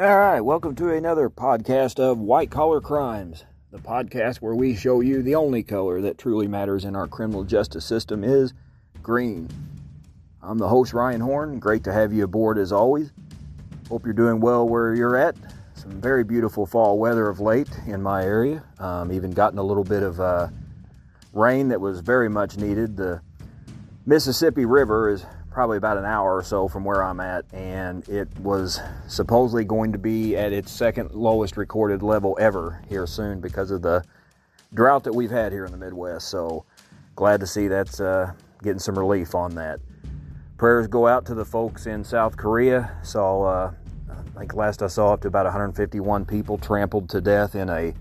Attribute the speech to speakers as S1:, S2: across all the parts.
S1: All right, welcome to another podcast of White Collar Crimes, the podcast where we show you the only color that truly matters in our criminal justice system is green. I'm the host, Ryan Horn. Great to have you aboard as always. Hope you're doing well where you're at. Some very beautiful fall weather of late in my area. Um, even gotten a little bit of uh, rain that was very much needed. The Mississippi River is probably about an hour or so from where I'm at, and it was supposedly going to be at its second lowest recorded level ever here soon because of the drought that we've had here in the Midwest. So glad to see that's uh, getting some relief on that. Prayers go out to the folks in South Korea. Saw, uh, I think last I saw, up to about 151 people trampled to death in a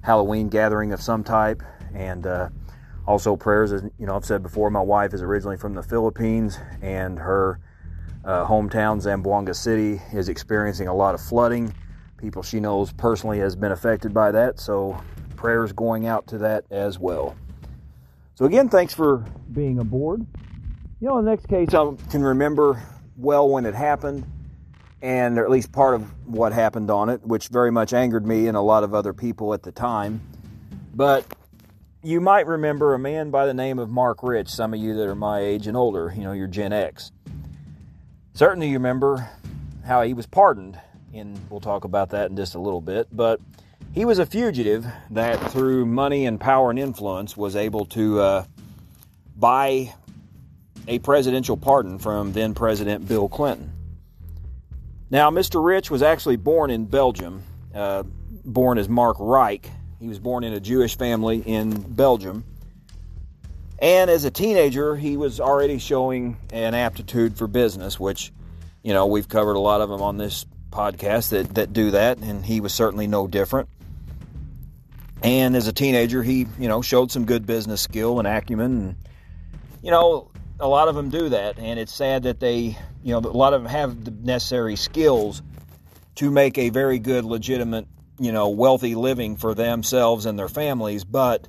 S1: Halloween gathering of some type, and uh, also, prayers, as you know, I've said before, my wife is originally from the Philippines, and her uh, hometown, Zamboanga City, is experiencing a lot of flooding. People she knows personally has been affected by that, so prayers going out to that as well. So, again, thanks for being aboard. You know, the next case, I can remember well when it happened, and or at least part of what happened on it, which very much angered me and a lot of other people at the time. But you might remember a man by the name of Marc Rich, some of you that are my age and older, you know, you're Gen X. Certainly you remember how he was pardoned, and we'll talk about that in just a little bit, but he was a fugitive that through money and power and influence was able to uh, buy a presidential pardon from then President Bill Clinton. Now, Mr. Rich was actually born in Belgium, uh, born as Mark Reich, he was born in a Jewish family in Belgium. And as a teenager, he was already showing an aptitude for business, which, you know, we've covered a lot of them on this podcast that, that do that, and he was certainly no different. And as a teenager, he, you know, showed some good business skill and acumen. And, you know, a lot of them do that, and it's sad that they, you know, a lot of them have the necessary skills to make a very good, legitimate you know, wealthy living for themselves and their families, but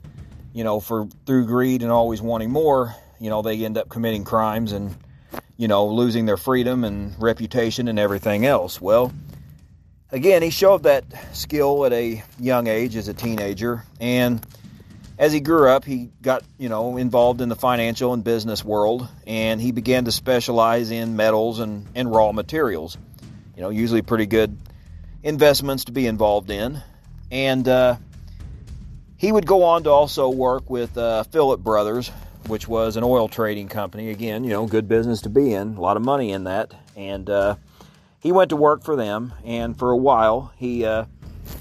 S1: you know, for through greed and always wanting more, you know, they end up committing crimes and you know, losing their freedom and reputation and everything else. Well, again, he showed that skill at a young age as a teenager and as he grew up, he got, you know, involved in the financial and business world and he began to specialize in metals and, and raw materials. You know, usually pretty good investments to be involved in. And uh, he would go on to also work with uh, Philipp Brothers, which was an oil trading company. Again, you know, good business to be in, a lot of money in that. And uh, he went to work for them, and for a while he uh,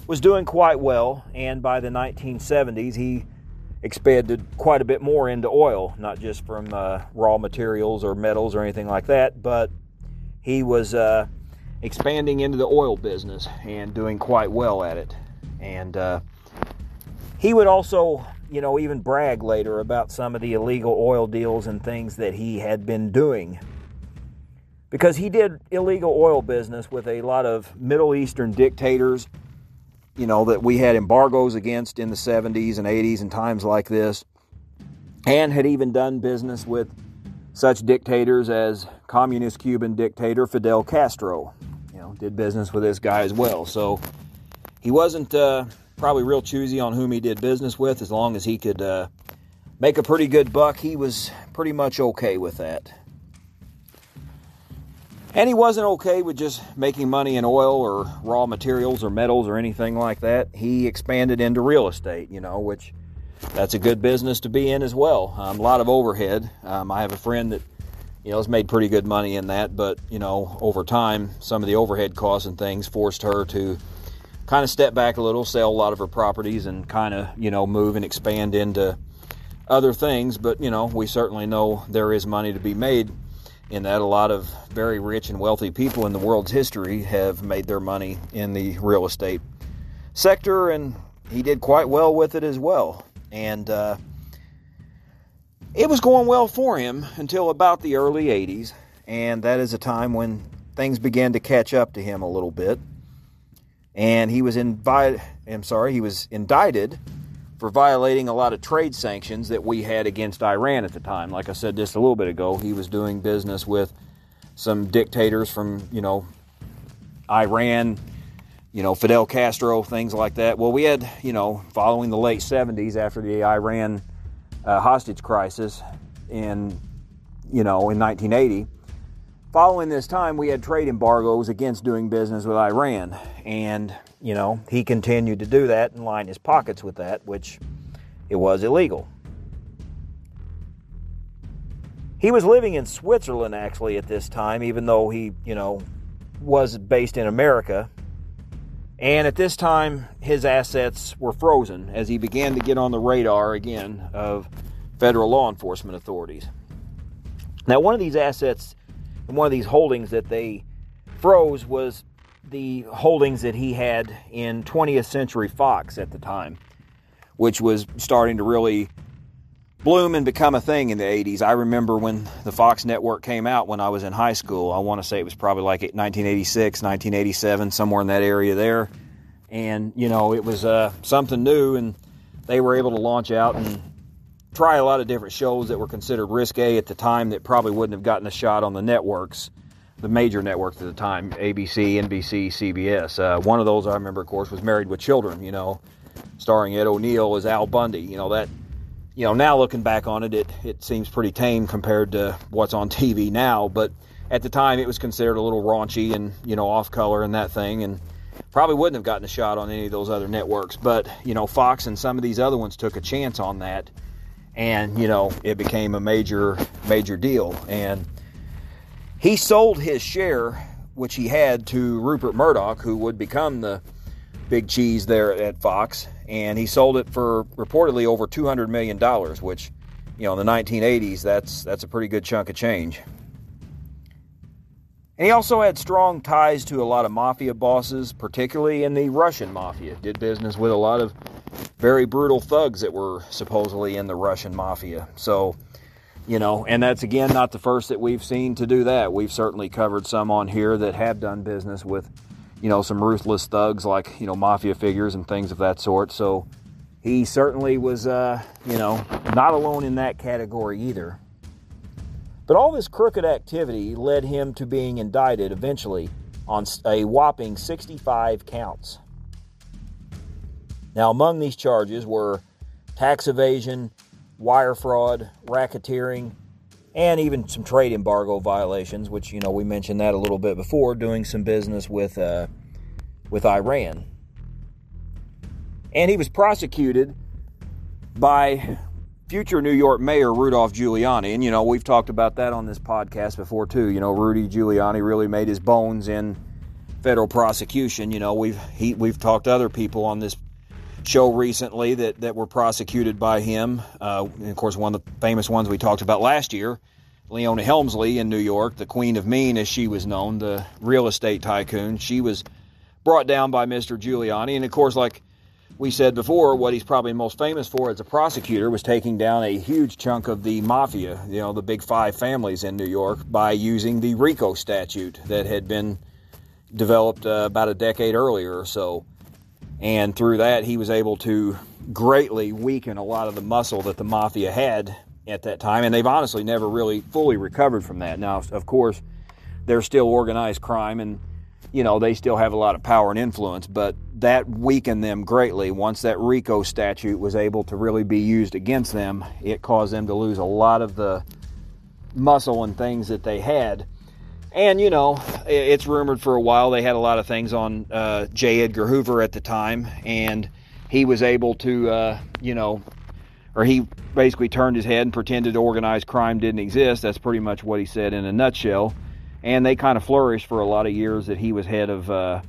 S1: was doing quite well. And by the 1970s, he expanded quite a bit more into oil, not just from uh, raw materials or metals or anything like that, but he was uh, expanding into the oil business and doing quite well at it. And uh, he would also, you know, even brag later about some of the illegal oil deals and things that he had been doing. Because he did illegal oil business with a lot of Middle Eastern dictators, you know, that we had embargoes against in the 70s and 80s and times like this, and had even done business with such dictators as communist Cuban dictator Fidel Castro did business with this guy as well. So he wasn't uh, probably real choosy on whom he did business with. As long as he could uh, make a pretty good buck, he was pretty much okay with that. And he wasn't okay with just making money in oil or raw materials or metals or anything like that. He expanded into real estate, you know, which that's a good business to be in as well. Um, a lot of overhead. Um, I have a friend that you know, has made pretty good money in that, but you know, over time, some of the overhead costs and things forced her to kind of step back a little, sell a lot of her properties, and kind of you know move and expand into other things. But you know, we certainly know there is money to be made in that. A lot of very rich and wealthy people in the world's history have made their money in the real estate sector, and he did quite well with it as well. And uh, it was going well for him until about the early 80s, and that is a time when things began to catch up to him a little bit. And he was invited, I'm sorry, he was indicted for violating a lot of trade sanctions that we had against Iran at the time. Like I said just a little bit ago, he was doing business with some dictators from, you know, Iran, you know, Fidel Castro, things like that. Well, we had, you know, following the late 70s after the Iran uh, hostage crisis in, you know, in 1980, following this time, we had trade embargoes against doing business with Iran. And, you know, he continued to do that and line his pockets with that, which it was illegal. He was living in Switzerland actually at this time, even though he, you know, was based in America. And at this time, his assets were frozen as he began to get on the radar again of federal law enforcement authorities. Now, one of these assets and one of these holdings that they froze was the holdings that he had in 20th Century Fox at the time, which was starting to really bloom and become a thing in the 80s. I remember when the Fox network came out when I was in high school. I want to say it was probably like 1986, 1987, somewhere in that area there. And, you know, it was uh, something new, and they were able to launch out and try a lot of different shows that were considered risque at the time that probably wouldn't have gotten a shot on the networks, the major networks at the time ABC, NBC, CBS. Uh, one of those I remember, of course, was Married with Children, you know, starring Ed O'Neill as Al Bundy. You know, that you know, now looking back on it, it, it seems pretty tame compared to what's on TV now. But at the time, it was considered a little raunchy and, you know, off color and that thing. And probably wouldn't have gotten a shot on any of those other networks. But, you know, Fox and some of these other ones took a chance on that. And, you know, it became a major, major deal. And he sold his share, which he had to Rupert Murdoch, who would become the big cheese there at Fox and he sold it for reportedly over 200 million dollars, which, you know, in the 1980s, that's that's a pretty good chunk of change. And he also had strong ties to a lot of mafia bosses, particularly in the Russian mafia. Did business with a lot of very brutal thugs that were supposedly in the Russian mafia. So, you know, and that's again not the first that we've seen to do that. We've certainly covered some on here that have done business with you know, some ruthless thugs like, you know, mafia figures and things of that sort. So he certainly was, uh, you know, not alone in that category either. But all this crooked activity led him to being indicted eventually on a whopping 65 counts. Now, among these charges were tax evasion, wire fraud, racketeering, and even some trade embargo violations, which you know we mentioned that a little bit before, doing some business with uh, with Iran. And he was prosecuted by future New York Mayor Rudolph Giuliani, and you know we've talked about that on this podcast before too. You know Rudy Giuliani really made his bones in federal prosecution. You know we've he, we've talked to other people on this show recently that, that were prosecuted by him. Uh, of course, one of the famous ones we talked about last year, Leona Helmsley in New York, the Queen of Mean, as she was known, the real estate tycoon. She was brought down by Mr. Giuliani. And of course, like we said before, what he's probably most famous for as a prosecutor was taking down a huge chunk of the mafia, you know, the big five families in New York, by using the RICO statute that had been developed uh, about a decade earlier or so. And through that, he was able to greatly weaken a lot of the muscle that the mafia had at that time. And they've honestly never really fully recovered from that. Now, of course, they're still organized crime and, you know, they still have a lot of power and influence, but that weakened them greatly. Once that RICO statute was able to really be used against them, it caused them to lose a lot of the muscle and things that they had and, you know, it's rumored for a while they had a lot of things on uh, J. Edgar Hoover at the time, and he was able to, uh, you know, or he basically turned his head and pretended organized crime didn't exist. That's pretty much what he said in a nutshell. And they kind of flourished for a lot of years that he was head of uh,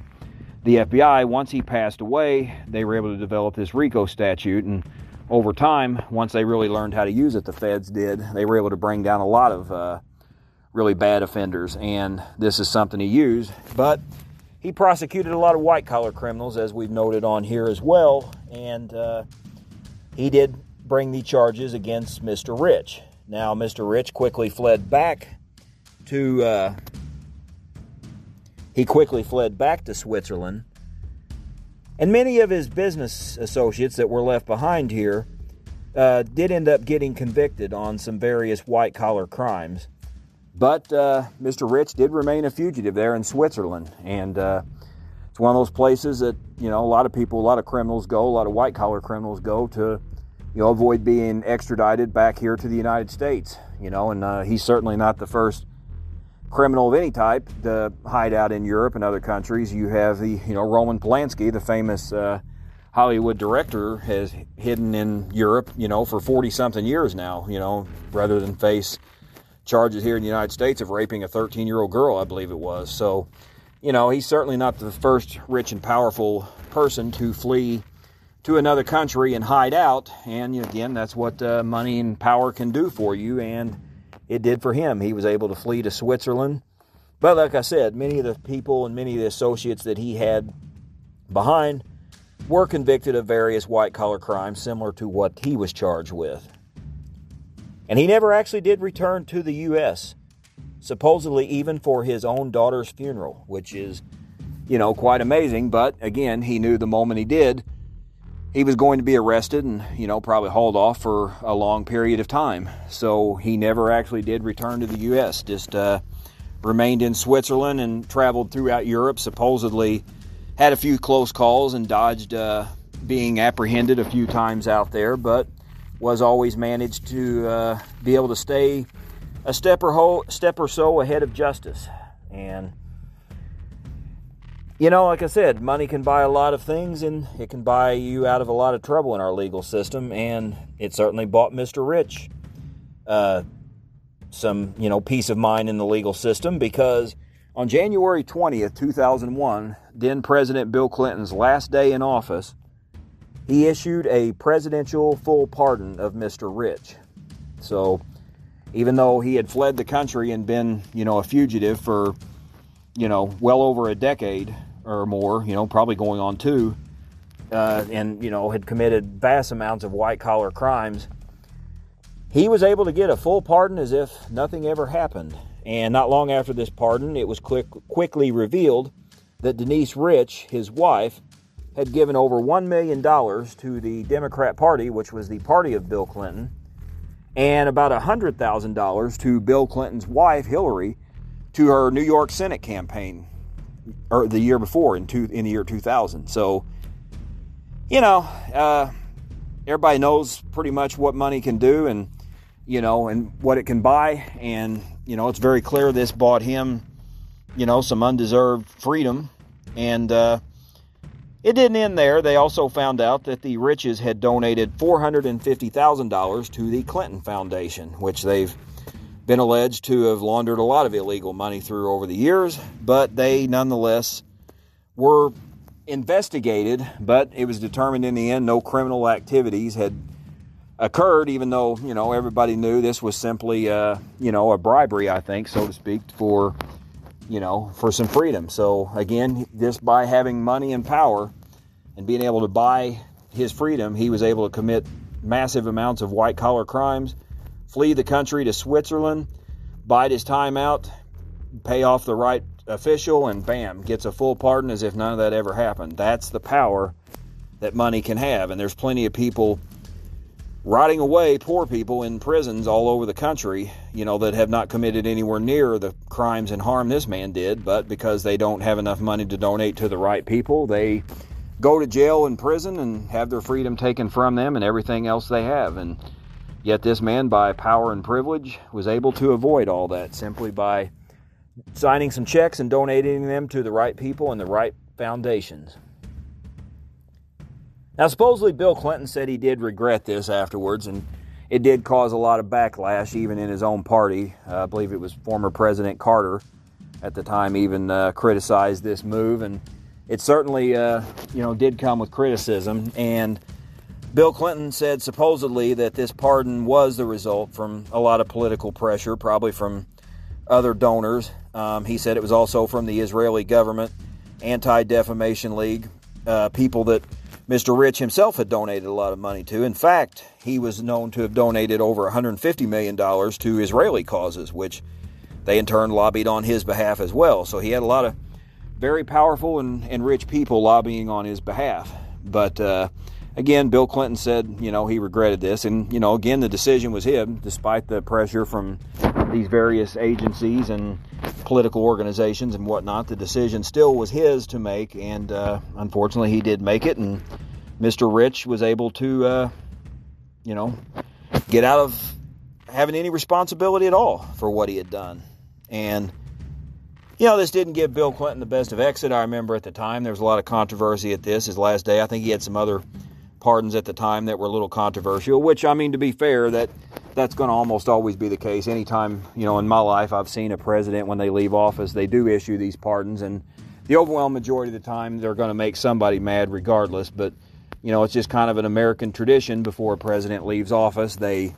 S1: the FBI. Once he passed away, they were able to develop this RICO statute. And over time, once they really learned how to use it, the feds did, they were able to bring down a lot of uh, really bad offenders, and this is something he used. But he prosecuted a lot of white collar criminals, as we've noted on here as well, and uh, he did bring the charges against Mr. Rich. Now, Mr. Rich quickly fled back to. Uh, he quickly fled back to Switzerland, and many of his business associates that were left behind here uh, did end up getting convicted on some various white collar crimes. But uh, Mr. Rich did remain a fugitive there in Switzerland. And uh, it's one of those places that you know a lot of people, a lot of criminals go, a lot of white collar criminals go to, you know, avoid being extradited back here to the United States. You know, and uh, he's certainly not the first criminal of any type to hide out in Europe and other countries. You have the you know Roman Polanski, the famous uh, Hollywood director, has hidden in Europe, you know, for forty something years now. You know, rather than face charges here in the United States of raping a 13 year old girl, I believe it was. So you know, he's certainly not the first rich and powerful person to flee to another country and hide out. And again, that's what uh, money and power can do for you. And it did for him. He was able to flee to Switzerland. But like I said, many of the people and many of the associates that he had behind were convicted of various white collar crimes similar to what he was charged with. And he never actually did return to the U.S supposedly even for his own daughter's funeral, which is, you know, quite amazing. But again, he knew the moment he did, he was going to be arrested and, you know, probably hauled off for a long period of time. So he never actually did return to the U.S., just uh, remained in Switzerland and traveled throughout Europe, supposedly had a few close calls and dodged uh, being apprehended a few times out there, but was always managed to uh, be able to stay a step or, step or so ahead of justice. And, you know, like I said, money can buy a lot of things and it can buy you out of a lot of trouble in our legal system. And it certainly bought Mr. Rich uh, some, you know, peace of mind in the legal system because on January 20th, 2001, then President Bill Clinton's last day in office, he issued a presidential full pardon of Mr. Rich. So, even though he had fled the country and been, you know, a fugitive for, you know, well over a decade or more, you know, probably going on two, uh, and, you know, had committed vast amounts of white collar crimes, he was able to get a full pardon as if nothing ever happened. And not long after this pardon, it was quick, quickly revealed that Denise Rich, his wife, had given over $1 million to the Democrat Party, which was the party of Bill Clinton and about $100,000 to Bill Clinton's wife, Hillary, to her New York Senate campaign or the year before in, two, in the year 2000. So, you know, uh, everybody knows pretty much what money can do and, you know, and what it can buy. And, you know, it's very clear this bought him, you know, some undeserved freedom. And, uh, it didn't end there. They also found out that the Riches had donated $450,000 to the Clinton Foundation, which they've been alleged to have laundered a lot of illegal money through over the years, but they nonetheless were investigated, but it was determined in the end no criminal activities had occurred, even though, you know, everybody knew this was simply, uh, you know, a bribery, I think, so to speak, for you know, for some freedom. So again, just by having money and power and being able to buy his freedom, he was able to commit massive amounts of white collar crimes, flee the country to Switzerland, bide his time out, pay off the right official, and bam, gets a full pardon as if none of that ever happened. That's the power that money can have. And there's plenty of people rotting away poor people in prisons all over the country, you know, that have not committed anywhere near the crimes and harm this man did, but because they don't have enough money to donate to the right people, they go to jail and prison and have their freedom taken from them and everything else they have. And yet, this man, by power and privilege, was able to avoid all that simply by signing some checks and donating them to the right people and the right foundations. Now, supposedly Bill Clinton said he did regret this afterwards, and it did cause a lot of backlash, even in his own party. Uh, I believe it was former President Carter at the time even uh, criticized this move, and it certainly, uh, you know, did come with criticism. And Bill Clinton said supposedly that this pardon was the result from a lot of political pressure, probably from other donors. Um, he said it was also from the Israeli government, Anti Defamation League, uh, people that Mr. Rich himself had donated a lot of money to. In fact, he was known to have donated over $150 million to Israeli causes, which they in turn lobbied on his behalf as well. So he had a lot of very powerful and, and rich people lobbying on his behalf. But uh, again, Bill Clinton said, you know, he regretted this. And, you know, again, the decision was him, despite the pressure from these various agencies and political organizations and whatnot, the decision still was his to make, and uh, unfortunately, he did make it. And Mr. Rich was able to, uh, you know, get out of having any responsibility at all for what he had done. And you know, this didn't give Bill Clinton the best of exit. I remember at the time there was a lot of controversy at this, his last day. I think he had some other pardons at the time that were a little controversial, which, I mean, to be fair, that that's going to almost always be the case. Anytime, you know, in my life, I've seen a president when they leave office, they do issue these pardons, and the overwhelming majority of the time, they're going to make somebody mad regardless. But, you know, it's just kind of an American tradition before a president leaves office, they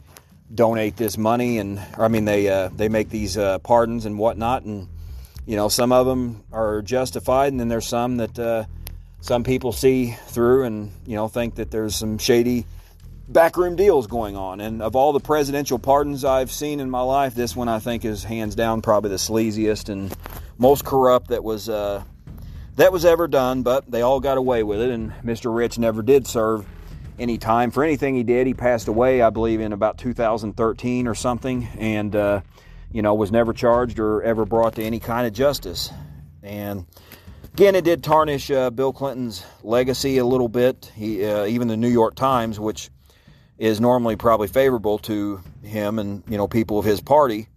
S1: donate this money, and, I mean, they, uh, they make these uh, pardons and whatnot, and you know, some of them are justified, and then there's some that uh, some people see through and you know think that there's some shady backroom deals going on. And of all the presidential pardons I've seen in my life, this one I think is hands down probably the sleaziest and most corrupt that was uh, that was ever done. But they all got away with it, and Mr. Rich never did serve any time for anything he did. He passed away, I believe, in about 2013 or something, and uh, you know, was never charged or ever brought to any kind of justice. And again, it did tarnish uh, Bill Clinton's legacy a little bit. He, uh, even the New York Times, which is normally probably favorable to him and you know people of his party,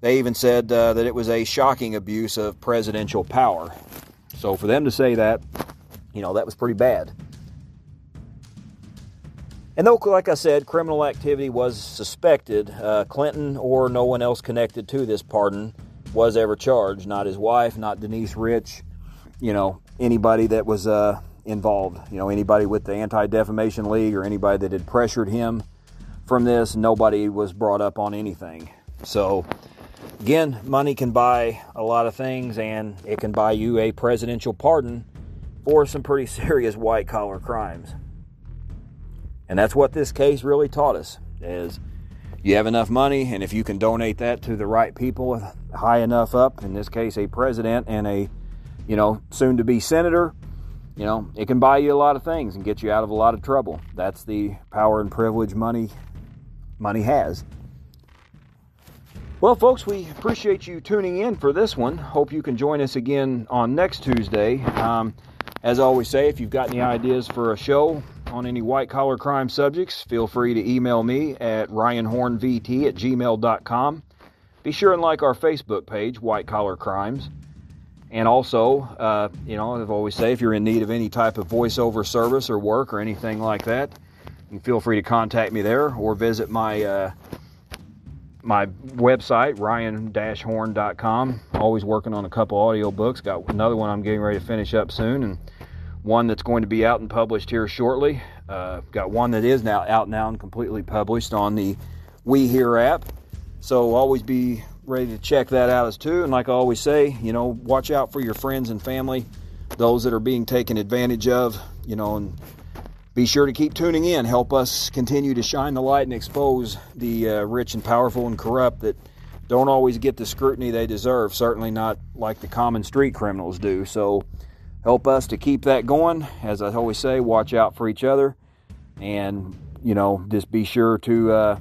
S1: they even said uh, that it was a shocking abuse of presidential power. So for them to say that, you know, that was pretty bad. And though, like I said, criminal activity was suspected, uh, Clinton or no one else connected to this pardon was ever charged. Not his wife, not Denise Rich, you know, anybody that was uh, involved. You know, anybody with the Anti Defamation League or anybody that had pressured him from this, nobody was brought up on anything. So, again, money can buy a lot of things, and it can buy you a presidential pardon for some pretty serious white collar crimes. And that's what this case really taught us is you have enough money and if you can donate that to the right people high enough up, in this case a president and a you know, soon to be senator, you know, it can buy you a lot of things and get you out of a lot of trouble. That's the power and privilege money money has. Well, folks, we appreciate you tuning in for this one. Hope you can join us again on next Tuesday. Um, as I always say, if you've got any ideas for a show, on any white collar crime subjects, feel free to email me at ryanhornvt at gmail.com. Be sure and like our Facebook page, White Collar Crimes. And also, uh, you know, I've always say if you're in need of any type of voiceover service or work or anything like that, you feel free to contact me there or visit my uh, my website, ryan-horn.com. Always working on a couple audio books. Got another one I'm getting ready to finish up soon, and one that's going to be out and published here shortly. Uh, got one that is now out now and completely published on the We Hear app. So always be ready to check that out as too. And like I always say, you know, watch out for your friends and family, those that are being taken advantage of, you know, and be sure to keep tuning in. Help us continue to shine the light and expose the uh, rich and powerful and corrupt that don't always get the scrutiny they deserve. Certainly not like the common street criminals do. So help us to keep that going. As I always say, watch out for each other, and you know, just be sure to uh,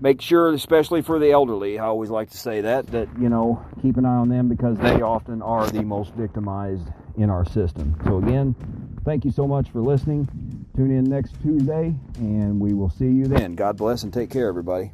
S1: make sure, especially for the elderly. I always like to say that that you know, keep an eye on them because they often are the most victimized in our system. So again, thank you so much for listening. Tune in next Tuesday, and we will see you then. God bless and take care, everybody.